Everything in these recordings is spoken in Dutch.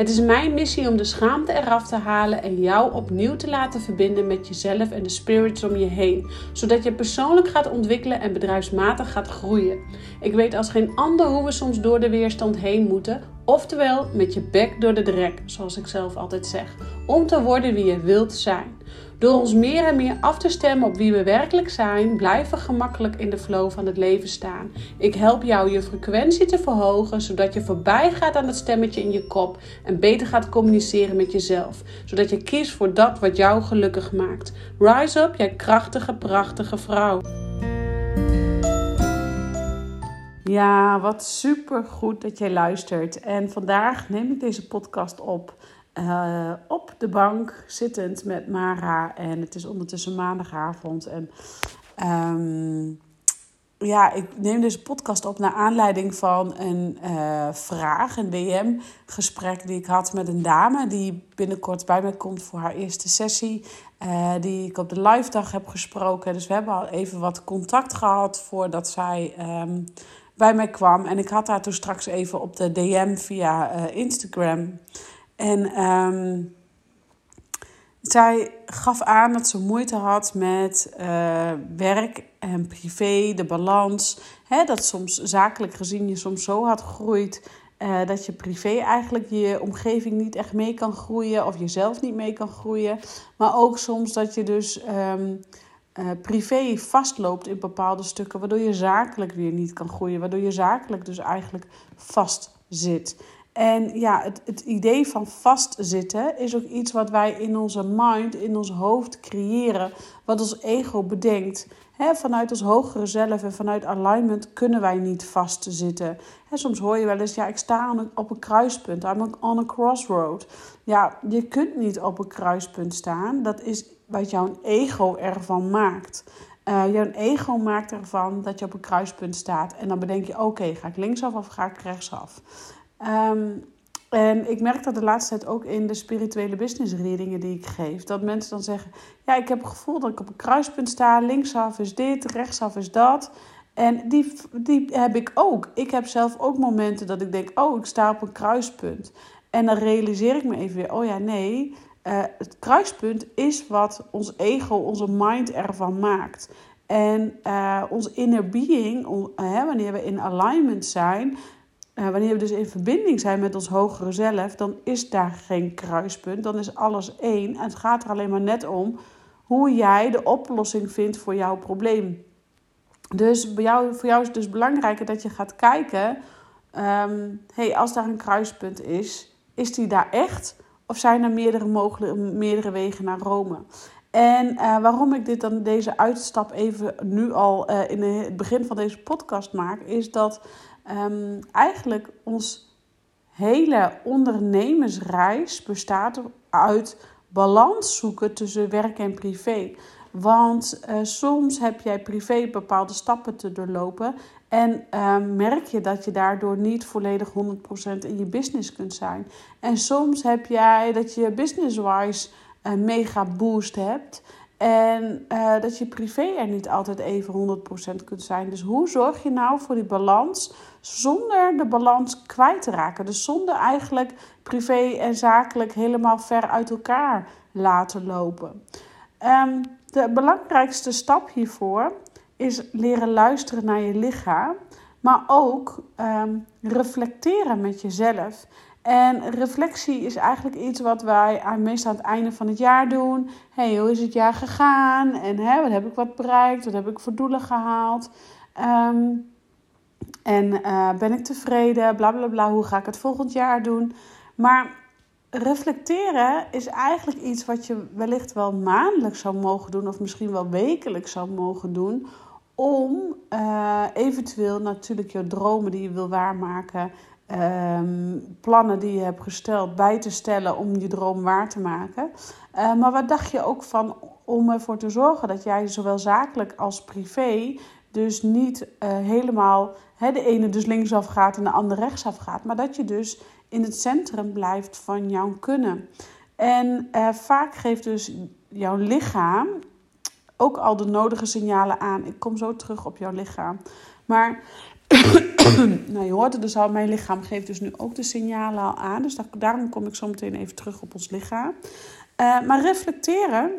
Het is mijn missie om de schaamte eraf te halen en jou opnieuw te laten verbinden met jezelf en de spirits om je heen, zodat je persoonlijk gaat ontwikkelen en bedrijfsmatig gaat groeien. Ik weet als geen ander hoe we soms door de weerstand heen moeten, oftewel met je bek door de drek, zoals ik zelf altijd zeg, om te worden wie je wilt zijn. Door ons meer en meer af te stemmen op wie we werkelijk zijn, blijven we gemakkelijk in de flow van het leven staan. Ik help jou je frequentie te verhogen, zodat je voorbij gaat aan het stemmetje in je kop en beter gaat communiceren met jezelf, zodat je kiest voor dat wat jou gelukkig maakt. Rise up, jij krachtige, prachtige vrouw. Ja, wat super goed dat jij luistert. En vandaag neem ik deze podcast op. Uh, op de bank, zittend met Mara. En het is ondertussen maandagavond. En um, ja, ik neem deze podcast op naar aanleiding van een uh, vraag, een DM-gesprek die ik had met een dame die binnenkort bij mij komt voor haar eerste sessie. Uh, die ik op de live dag heb gesproken. Dus we hebben al even wat contact gehad voordat zij um, bij mij kwam. En ik had haar toen straks even op de DM via uh, Instagram. En um, zij gaf aan dat ze moeite had met uh, werk en privé, de balans. Hè, dat soms zakelijk gezien je soms zo had gegroeid. Uh, dat je privé eigenlijk je omgeving niet echt mee kan groeien. Of jezelf niet mee kan groeien. Maar ook soms dat je dus um, uh, privé vastloopt in bepaalde stukken. Waardoor je zakelijk weer niet kan groeien. Waardoor je zakelijk dus eigenlijk vast zit. En ja, het, het idee van vastzitten is ook iets wat wij in onze mind, in ons hoofd creëren, wat ons ego bedenkt. Vanuit ons hogere zelf en vanuit alignment kunnen wij niet vastzitten. He, soms hoor je wel eens, ja, ik sta op een kruispunt, I'm on a crossroad. Ja, je kunt niet op een kruispunt staan. Dat is wat jouw ego ervan maakt. Uh, jouw ego maakt ervan dat je op een kruispunt staat. En dan bedenk je, oké, ga ik linksaf of ga ik rechtsaf? Um, en ik merk dat de laatste tijd ook in de spirituele business readingen die ik geef. Dat mensen dan zeggen, ja, ik heb het gevoel dat ik op een kruispunt sta. Linksaf is dit, rechtsaf is dat. En die, die heb ik ook. Ik heb zelf ook momenten dat ik denk, oh, ik sta op een kruispunt. En dan realiseer ik me even weer, oh ja, nee. Uh, het kruispunt is wat ons ego, onze mind ervan maakt. En uh, ons inner being, uh, wanneer we in alignment zijn, wanneer we dus in verbinding zijn met ons hogere zelf, dan is daar geen kruispunt. Dan is alles één. En het gaat er alleen maar net om hoe jij de oplossing vindt voor jouw probleem. Dus jou, voor jou is het dus belangrijker dat je gaat kijken: um, hey, als daar een kruispunt is, is die daar echt? Of zijn er meerdere, mogelijke, meerdere wegen naar Rome? En uh, waarom ik dit dan, deze uitstap even nu al uh, in het begin van deze podcast maak, is dat um, eigenlijk ons hele ondernemersreis bestaat uit balans zoeken tussen werk en privé. Want uh, soms heb jij privé bepaalde stappen te doorlopen en uh, merk je dat je daardoor niet volledig 100% in je business kunt zijn. En soms heb jij dat je business-wise een mega boost hebt. En uh, dat je privé er niet altijd even 100% kunt zijn. Dus hoe zorg je nou voor die balans zonder de balans kwijt te raken? Dus zonder eigenlijk privé en zakelijk helemaal ver uit elkaar laten lopen. Um, de belangrijkste stap hiervoor is leren luisteren naar je lichaam. Maar ook um, reflecteren met jezelf. En reflectie is eigenlijk iets wat wij meestal aan het einde van het jaar doen. hey, hoe is het jaar gegaan? En hè, wat heb ik wat bereikt? Wat heb ik voor doelen gehaald? Um, en uh, ben ik tevreden? Bla bla bla. Hoe ga ik het volgend jaar doen? Maar reflecteren is eigenlijk iets wat je wellicht wel maandelijks zou mogen doen, of misschien wel wekelijks zou mogen doen. Om uh, eventueel natuurlijk je dromen die je wil waarmaken um, plannen die je hebt gesteld bij te stellen om je droom waar te maken. Uh, maar wat dacht je ook van om ervoor te zorgen dat jij zowel zakelijk als privé dus niet uh, helemaal de ene dus linksaf gaat en de andere rechtsaf gaat. Maar dat je dus in het centrum blijft van jouw kunnen. En vaak geeft dus jouw lichaam ook al de nodige signalen aan. Ik kom zo terug op jouw lichaam. Maar nou, je hoort het dus al, mijn lichaam geeft dus nu ook de signalen al aan. Dus daarom kom ik zo meteen even terug op ons lichaam. Uh, maar reflecteren,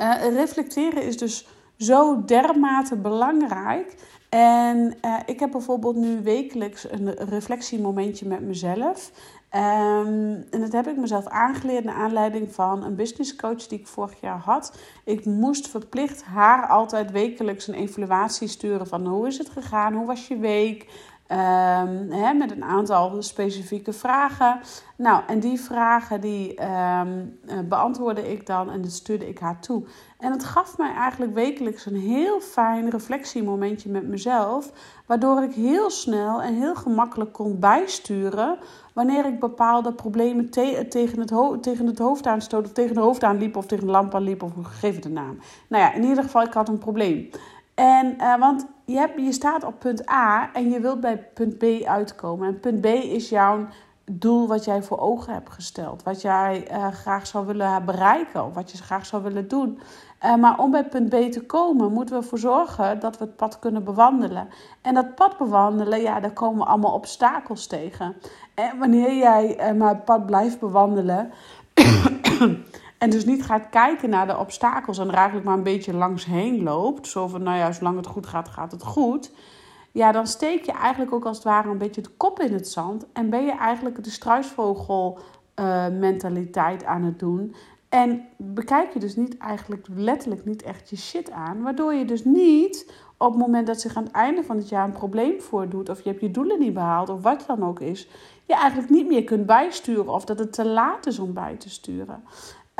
uh, reflecteren is dus zo dermate belangrijk. En uh, ik heb bijvoorbeeld nu wekelijks een reflectiemomentje met mezelf. Um, en dat heb ik mezelf aangeleerd naar aanleiding van een business coach die ik vorig jaar had. Ik moest verplicht haar altijd wekelijks een evaluatie sturen van hoe is het gegaan, hoe was je week, Hè, met een aantal specifieke vragen. Nou, en die vragen die um, beantwoordde ik dan en dat stuurde ik haar toe. En het gaf mij eigenlijk wekelijks een heel fijn reflectiemomentje met mezelf. Waardoor ik heel snel en heel gemakkelijk kon bijsturen wanneer ik bepaalde problemen te tegen, het tegen het hoofd aanstoot, of tegen de hoofd aanliep, of tegen de lamp aanliep, of het een naam. Nou ja, in ieder geval, ik had een probleem. En, uh, want je, hebt, je staat op punt A en je wilt bij punt B uitkomen. En punt B is jouw doel wat jij voor ogen hebt gesteld. Wat jij uh, graag zou willen bereiken of wat je graag zou willen doen. Uh, maar om bij punt B te komen, moeten we ervoor zorgen dat we het pad kunnen bewandelen. En dat pad bewandelen, ja, daar komen we allemaal obstakels tegen. En wanneer jij uh, maar het pad blijft bewandelen. En dus niet gaat kijken naar de obstakels en er eigenlijk maar een beetje langs heen loopt. Zo van, nou ja, zolang het goed gaat, gaat het goed. Ja, dan steek je eigenlijk ook als het ware een beetje de kop in het zand. En ben je eigenlijk de struisvogel uh, mentaliteit aan het doen. En bekijk je dus niet eigenlijk letterlijk niet echt je shit aan. Waardoor je dus niet op het moment dat zich aan het einde van het jaar een probleem voordoet. Of je hebt je doelen niet behaald of wat dan ook is. Je eigenlijk niet meer kunt bijsturen of dat het te laat is om bij te sturen.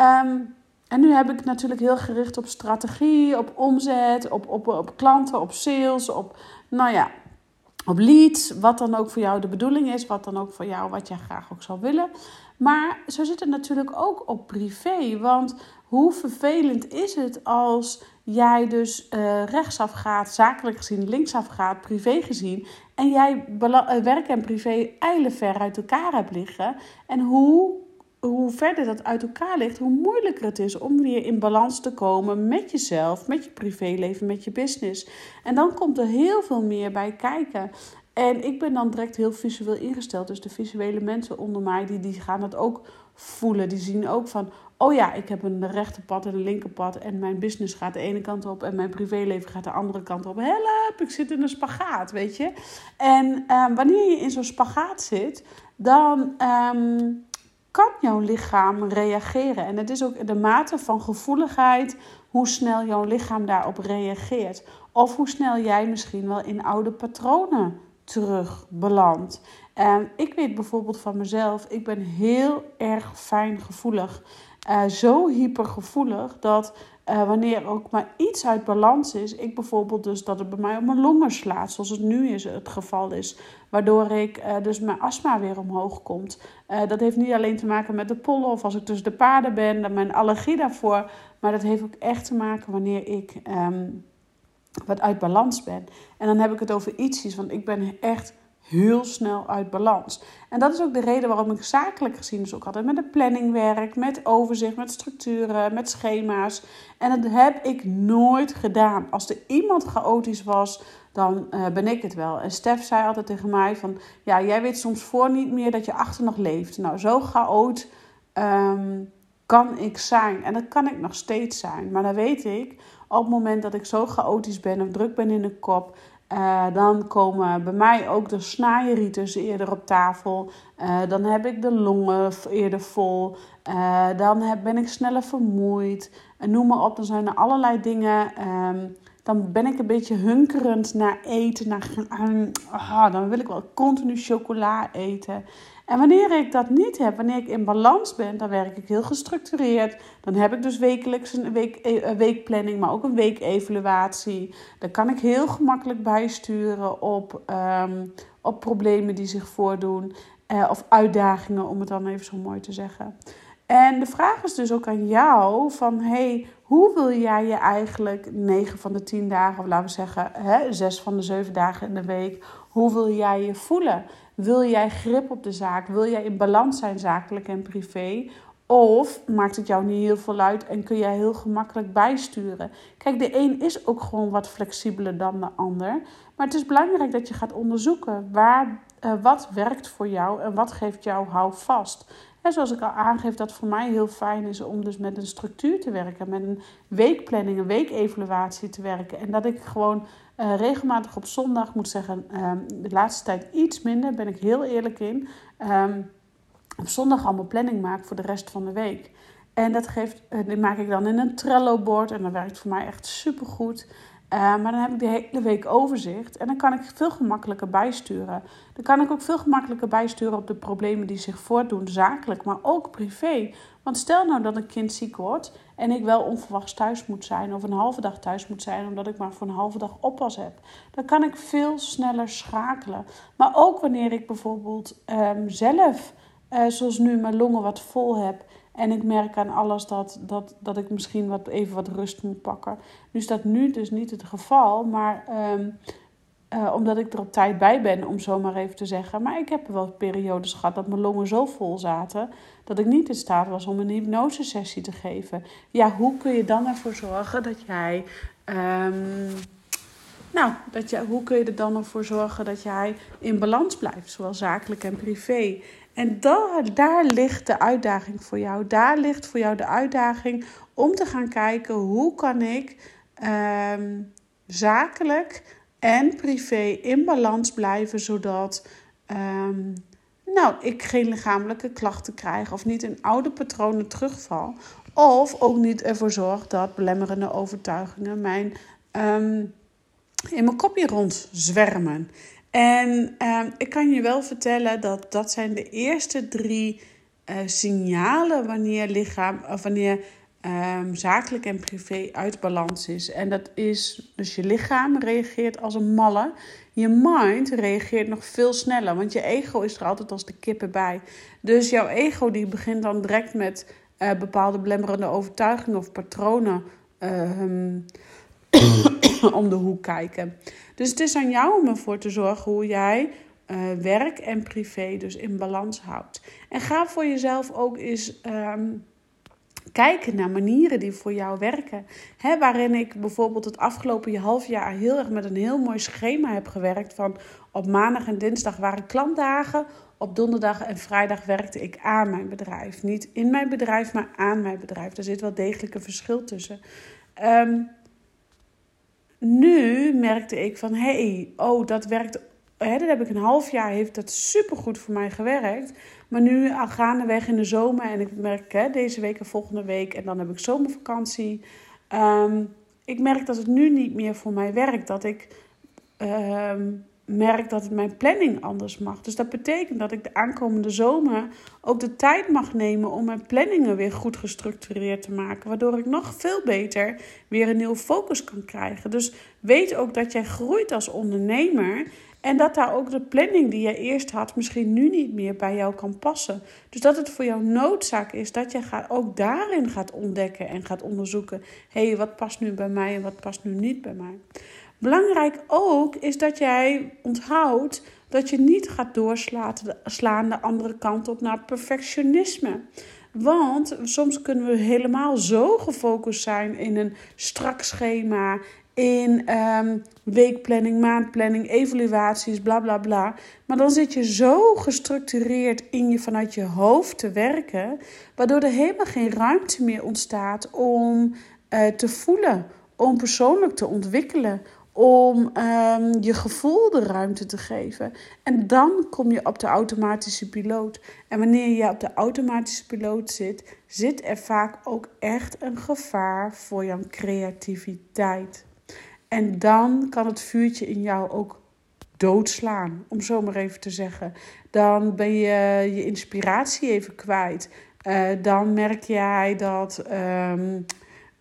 Um, en nu heb ik natuurlijk heel gericht op strategie, op omzet, op, op, op klanten, op sales, op, nou ja, op leads. Wat dan ook voor jou de bedoeling is, wat dan ook voor jou, wat jij graag ook zou willen. Maar zo zit het natuurlijk ook op privé. Want hoe vervelend is het als jij dus uh, rechtsaf gaat, zakelijk gezien, linksaf gaat, privé gezien. En jij uh, werk en privé ver uit elkaar hebt liggen. En hoe hoe verder dat uit elkaar ligt, hoe moeilijker het is om weer in balans te komen met jezelf, met je privéleven, met je business. En dan komt er heel veel meer bij kijken. En ik ben dan direct heel visueel ingesteld. Dus de visuele mensen onder mij, die, die gaan dat ook voelen. Die zien ook van, oh ja, ik heb een rechterpad en een linkerpad. En mijn business gaat de ene kant op en mijn privéleven gaat de andere kant op. Help, ik zit in een spagaat, weet je. En um, wanneer je in zo'n spagaat zit, dan... Um, kan jouw lichaam reageren. En het is ook de mate van gevoeligheid, hoe snel jouw lichaam daarop reageert. Of hoe snel jij misschien wel in oude patronen terug belandt. En ik weet bijvoorbeeld van mezelf, ik ben heel erg fijngevoelig. Uh, zo hypergevoelig dat uh, wanneer ook maar iets uit balans is, ik bijvoorbeeld dus dat het bij mij op mijn longen slaat, zoals het nu is, het geval is, waardoor ik uh, dus mijn astma weer omhoog komt. Dat heeft niet alleen te maken met de pollen of als ik tussen de paarden ben, mijn allergie daarvoor, maar dat heeft ook echt te maken wanneer ik um, wat uit balans ben. En dan heb ik het over ietsjes, want ik ben echt heel snel uit balans. En dat is ook de reden waarom ik zakelijk gezien dus ook altijd met een planning werk, met overzicht, met structuren, met schema's. En dat heb ik nooit gedaan. Als er iemand chaotisch was, dan uh, ben ik het wel. En Stef zei altijd tegen mij van, ja, jij weet soms voor niet meer dat je achter nog leeft. Nou, zo chaot um, kan ik zijn. En dat kan ik nog steeds zijn. Maar dan weet ik, op het moment dat ik zo chaotisch ben of druk ben in de kop uh, dan komen bij mij ook de snaaierieten eerder op tafel. Uh, dan heb ik de longen eerder vol. Uh, dan ben ik sneller vermoeid. En noem maar op, dan zijn er allerlei dingen. Um, dan ben ik een beetje hunkerend naar eten. Naar, uh, dan wil ik wel continu chocola eten. En wanneer ik dat niet heb, wanneer ik in balans ben, dan werk ik heel gestructureerd. Dan heb ik dus wekelijks een, week, een weekplanning, maar ook een weekevaluatie. Dan kan ik heel gemakkelijk bijsturen op, um, op problemen die zich voordoen. Uh, of uitdagingen, om het dan even zo mooi te zeggen. En de vraag is dus ook aan jou van, hey, hoe wil jij je eigenlijk 9 van de 10 dagen, of laten we zeggen hè, 6 van de 7 dagen in de week, hoe wil jij je voelen? Wil jij grip op de zaak? Wil jij in balans zijn, zakelijk en privé? Of maakt het jou niet heel veel uit en kun jij heel gemakkelijk bijsturen? Kijk, de een is ook gewoon wat flexibeler dan de ander. Maar het is belangrijk dat je gaat onderzoeken waar, uh, wat werkt voor jou en wat geeft jou houvast. Zoals ik al aangeef, dat voor mij heel fijn is om dus met een structuur te werken, met een weekplanning, een weekevaluatie te werken. En dat ik gewoon uh, regelmatig op zondag moet zeggen, um, de laatste tijd iets minder, ben ik heel eerlijk in. Um, op zondag allemaal planning maak voor de rest van de week. En dat geeft, uh, die maak ik dan in een Trello-bord en dat werkt voor mij echt supergoed. Uh, maar dan heb ik de hele week overzicht en dan kan ik veel gemakkelijker bijsturen. Dan kan ik ook veel gemakkelijker bijsturen op de problemen die zich voordoen, zakelijk, maar ook privé. Want stel nou dat een kind ziek wordt en ik wel onverwachts thuis moet zijn of een halve dag thuis moet zijn omdat ik maar voor een halve dag oppas heb. Dan kan ik veel sneller schakelen. Maar ook wanneer ik bijvoorbeeld um, zelf, uh, zoals nu, mijn longen wat vol heb en ik merk aan alles dat, dat, dat ik misschien wat, even wat rust moet pakken. Nu is dat nu dus niet het geval, maar um, uh, omdat ik er op tijd bij ben, om zo maar even te zeggen. Maar ik heb wel periodes gehad dat mijn longen zo vol zaten dat ik niet in staat was om een hypnosesessie te geven. Ja, hoe kun je dan ervoor zorgen dat jij. Um, nou, dat je, hoe kun je er dan ervoor zorgen dat jij in balans blijft, zowel zakelijk en privé? En daar, daar ligt de uitdaging voor jou. Daar ligt voor jou de uitdaging om te gaan kijken hoe kan ik um, zakelijk en privé in balans blijven, zodat um, nou, ik geen lichamelijke klachten krijg of niet in oude patronen terugval. Of ook niet ervoor zorg dat belemmerende overtuigingen mijn, um, in mijn kopje rondzwermen. En uh, ik kan je wel vertellen dat dat zijn de eerste drie uh, signalen wanneer lichaam of wanneer um, zakelijk en privé uit balans is. En dat is dus je lichaam reageert als een malle. Je mind reageert nog veel sneller, want je ego is er altijd als de kippen bij. Dus jouw ego die begint dan direct met uh, bepaalde belemmerende overtuigingen of patronen uh, om de hoek kijken. Dus het is aan jou om ervoor te zorgen hoe jij uh, werk en privé dus in balans houdt. En ga voor jezelf ook eens um, kijken naar manieren die voor jou werken. He, waarin ik bijvoorbeeld het afgelopen half jaar heel erg met een heel mooi schema heb gewerkt. Van op maandag en dinsdag waren klantdagen. Op donderdag en vrijdag werkte ik aan mijn bedrijf. Niet in mijn bedrijf, maar aan mijn bedrijf. Er zit wel degelijk een verschil tussen. Um, nu merkte ik van, hé, hey, oh, dat werkt. Hè, dat heb ik een half jaar, heeft dat supergoed voor mij gewerkt. Maar nu al gaandeweg in de zomer en ik merk hè, deze week en volgende week en dan heb ik zomervakantie. Um, ik merk dat het nu niet meer voor mij werkt. Dat ik um, merk dat mijn planning anders mag. Dus dat betekent dat ik de aankomende zomer ook de tijd mag nemen om mijn planningen weer goed gestructureerd te maken. Waardoor ik nog veel beter weer een nieuwe focus kan krijgen. Dus weet ook dat jij groeit als ondernemer. En dat daar ook de planning die jij eerst had misschien nu niet meer bij jou kan passen. Dus dat het voor jou noodzaak is dat je gaat, ook daarin gaat ontdekken en gaat onderzoeken. Hé, hey, wat past nu bij mij en wat past nu niet bij mij. Belangrijk ook is dat jij onthoudt dat je niet gaat doorslaan de andere kant op naar perfectionisme. Want soms kunnen we helemaal zo gefocust zijn in een strak schema, in um, weekplanning, maandplanning, evaluaties, bla bla bla. Maar dan zit je zo gestructureerd in je vanuit je hoofd te werken, waardoor er helemaal geen ruimte meer ontstaat om uh, te voelen, om persoonlijk te ontwikkelen, om um, je gevoel de ruimte te geven. En dan kom je op de automatische piloot. En wanneer je op de automatische piloot zit, zit er vaak ook echt een gevaar voor jouw creativiteit. En dan kan het vuurtje in jou ook doodslaan, om zo maar even te zeggen. Dan ben je je inspiratie even kwijt. Uh, dan merk jij dat. Um,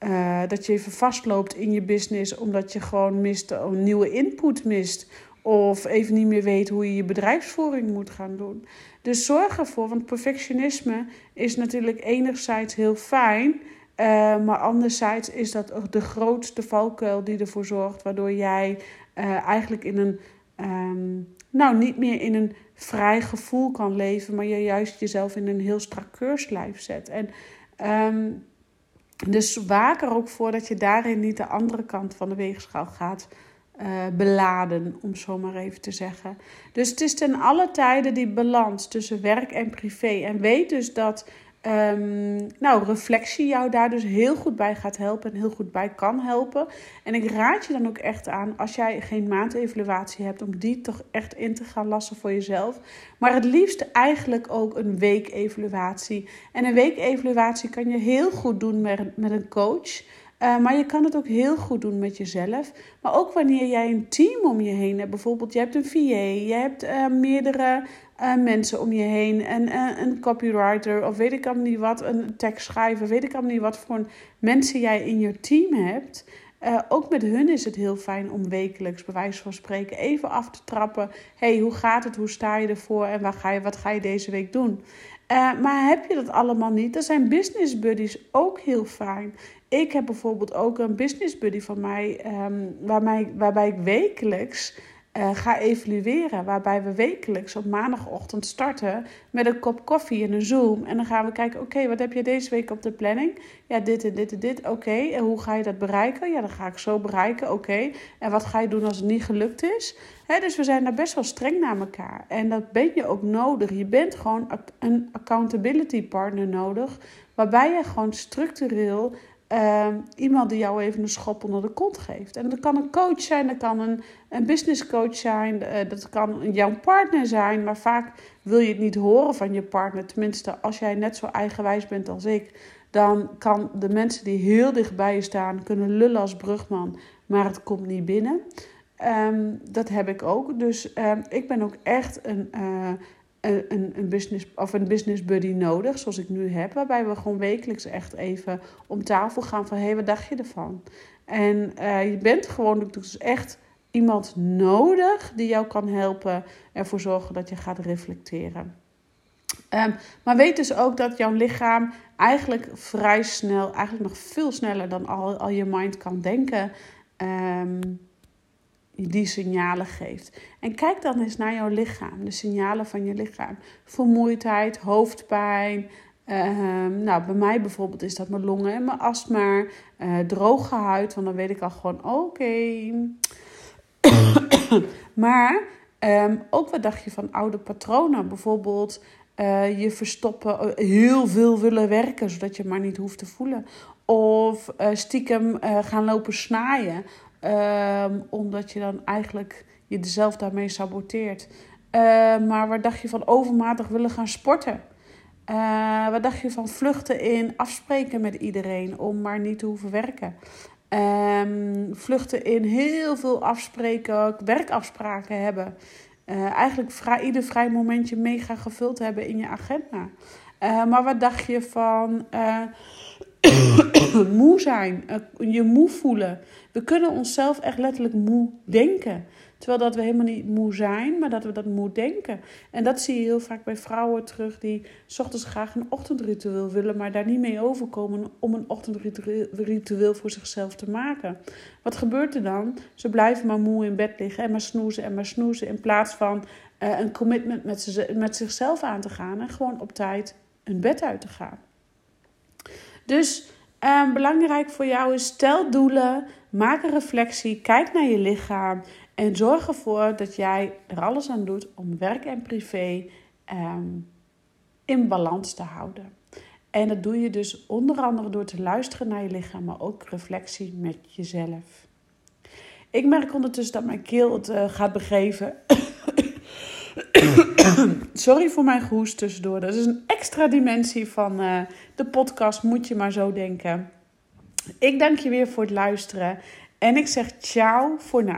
uh, dat je even vastloopt in je business omdat je gewoon mist, een nieuwe input mist. Of even niet meer weet hoe je je bedrijfsvoering moet gaan doen. Dus zorg ervoor, want perfectionisme is natuurlijk enerzijds heel fijn. Uh, maar anderzijds is dat de grootste valkuil die ervoor zorgt, waardoor jij eigenlijk in een, um, nou niet meer in een vrij gevoel kan leven, maar je juist jezelf in een heel strak keurslijf zet. En um, dus waak er ook voor dat je daarin niet de andere kant van de weegschaal gaat uh, beladen, om zo maar even te zeggen. Dus het is ten alle tijde die balans tussen werk en privé. En weet dus dat Um, nou, reflectie jou daar dus heel goed bij gaat helpen en heel goed bij kan helpen. En ik raad je dan ook echt aan, als jij geen maandevaluatie hebt, om die toch echt in te gaan lassen voor jezelf. Maar het liefst eigenlijk ook een weekevaluatie. En een weekevaluatie kan je heel goed doen met, met een coach. Uh, maar je kan het ook heel goed doen met jezelf. Maar ook wanneer jij een team om je heen hebt. Bijvoorbeeld, je hebt een VA, je hebt uh, meerdere uh, mensen om je heen. En uh, een copywriter of weet ik allemaal niet wat. Een tekstschrijver, weet ik allemaal niet wat voor mensen jij in je team hebt. Uh, ook met hun is het heel fijn om wekelijks, bij wijze van spreken, even af te trappen. hey, hoe gaat het? Hoe sta je ervoor? En wat ga je, wat ga je deze week doen? Maar heb je dat allemaal niet? Dan zijn business buddies ook heel fijn. Ik heb bijvoorbeeld ook een business buddy van mij, um, waarbij, waarbij ik wekelijks uh, ga evalueren. Waarbij we wekelijks op maandagochtend starten met een kop koffie en een Zoom. En dan gaan we kijken, oké, wat heb je deze week op de planning? Ja, dit en dit en dit. Oké, en hoe ga je dat bereiken? Ja, dan ga ik zo bereiken. Oké, en wat ga je doen als het niet gelukt is? dus we zijn daar best wel streng naar elkaar. En dat ben je ook nodig. Je bent gewoon een accountability partner nodig. Waarbij je gewoon structureel uh, iemand die jou even een schop onder de kont geeft. En dat kan een coach zijn, dat kan een, een business coach zijn, uh, dat kan jouw partner zijn. Maar vaak wil je het niet horen van je partner. Tenminste, als jij net zo eigenwijs bent als ik, dan kan de mensen die heel dichtbij je staan kunnen lullen als brugman, maar het komt niet binnen. Um, dat heb ik ook. Dus um, ik ben ook echt een, uh, een, een, business, of een business buddy nodig, zoals ik nu heb. Waarbij we gewoon wekelijks echt even om tafel gaan van... hé, hey, wat dacht je ervan? En uh, je bent gewoon dus echt iemand nodig die jou kan helpen... ervoor zorgen dat je gaat reflecteren. Um, maar weet dus ook dat jouw lichaam eigenlijk vrij snel... eigenlijk nog veel sneller dan al, al je mind kan denken... Um, die signalen geeft. En kijk dan eens naar jouw lichaam, de signalen van je lichaam. Vermoeidheid, hoofdpijn. Uh, nou, bij mij bijvoorbeeld is dat mijn longen en mijn astma. Uh, droge huid, want dan weet ik al gewoon oké. maar um, ook wat dacht je van oude patronen? Bijvoorbeeld uh, je verstoppen, eh, heel veel willen werken, zodat je maar niet hoeft te voelen. Of stiekem gaan lopen snaaien Um, omdat je dan eigenlijk jezelf daarmee saboteert. Uh, maar wat dacht je van overmatig willen gaan sporten? Uh, wat dacht je van vluchten in afspreken met iedereen om maar niet te hoeven werken? Vluchten in heel veel afspreken, werkafspraken hebben. Uh, eigenlijk vrij, ieder vrij momentje mega gevuld hebben in je agenda. Maar wat dacht je van moe zijn, je moe voelen? We kunnen onszelf echt letterlijk moe denken. Terwijl dat we helemaal niet moe zijn, maar dat we dat moe denken. En dat zie je heel vaak bij vrouwen terug die s ochtends graag een ochtendritueel willen, maar daar niet mee overkomen om een ochtendritueel voor zichzelf te maken. Wat gebeurt er dan? Ze blijven maar moe in bed liggen en maar snoezen en maar snoezen in plaats van uh, een commitment met, met zichzelf aan te gaan en gewoon op tijd een bed uit te gaan. Dus uh, belangrijk voor jou is stel doelen, Maak een reflectie, kijk naar je lichaam en zorg ervoor dat jij er alles aan doet om werk en privé um, in balans te houden. En dat doe je dus onder andere door te luisteren naar je lichaam, maar ook reflectie met jezelf. Ik merk ondertussen dat mijn keel het uh, gaat begeven. Sorry voor mijn gehoest tussendoor. Dat is een extra dimensie van uh, de podcast, moet je maar zo denken. Ik dank je weer voor het luisteren en ik zeg ciao voor nu.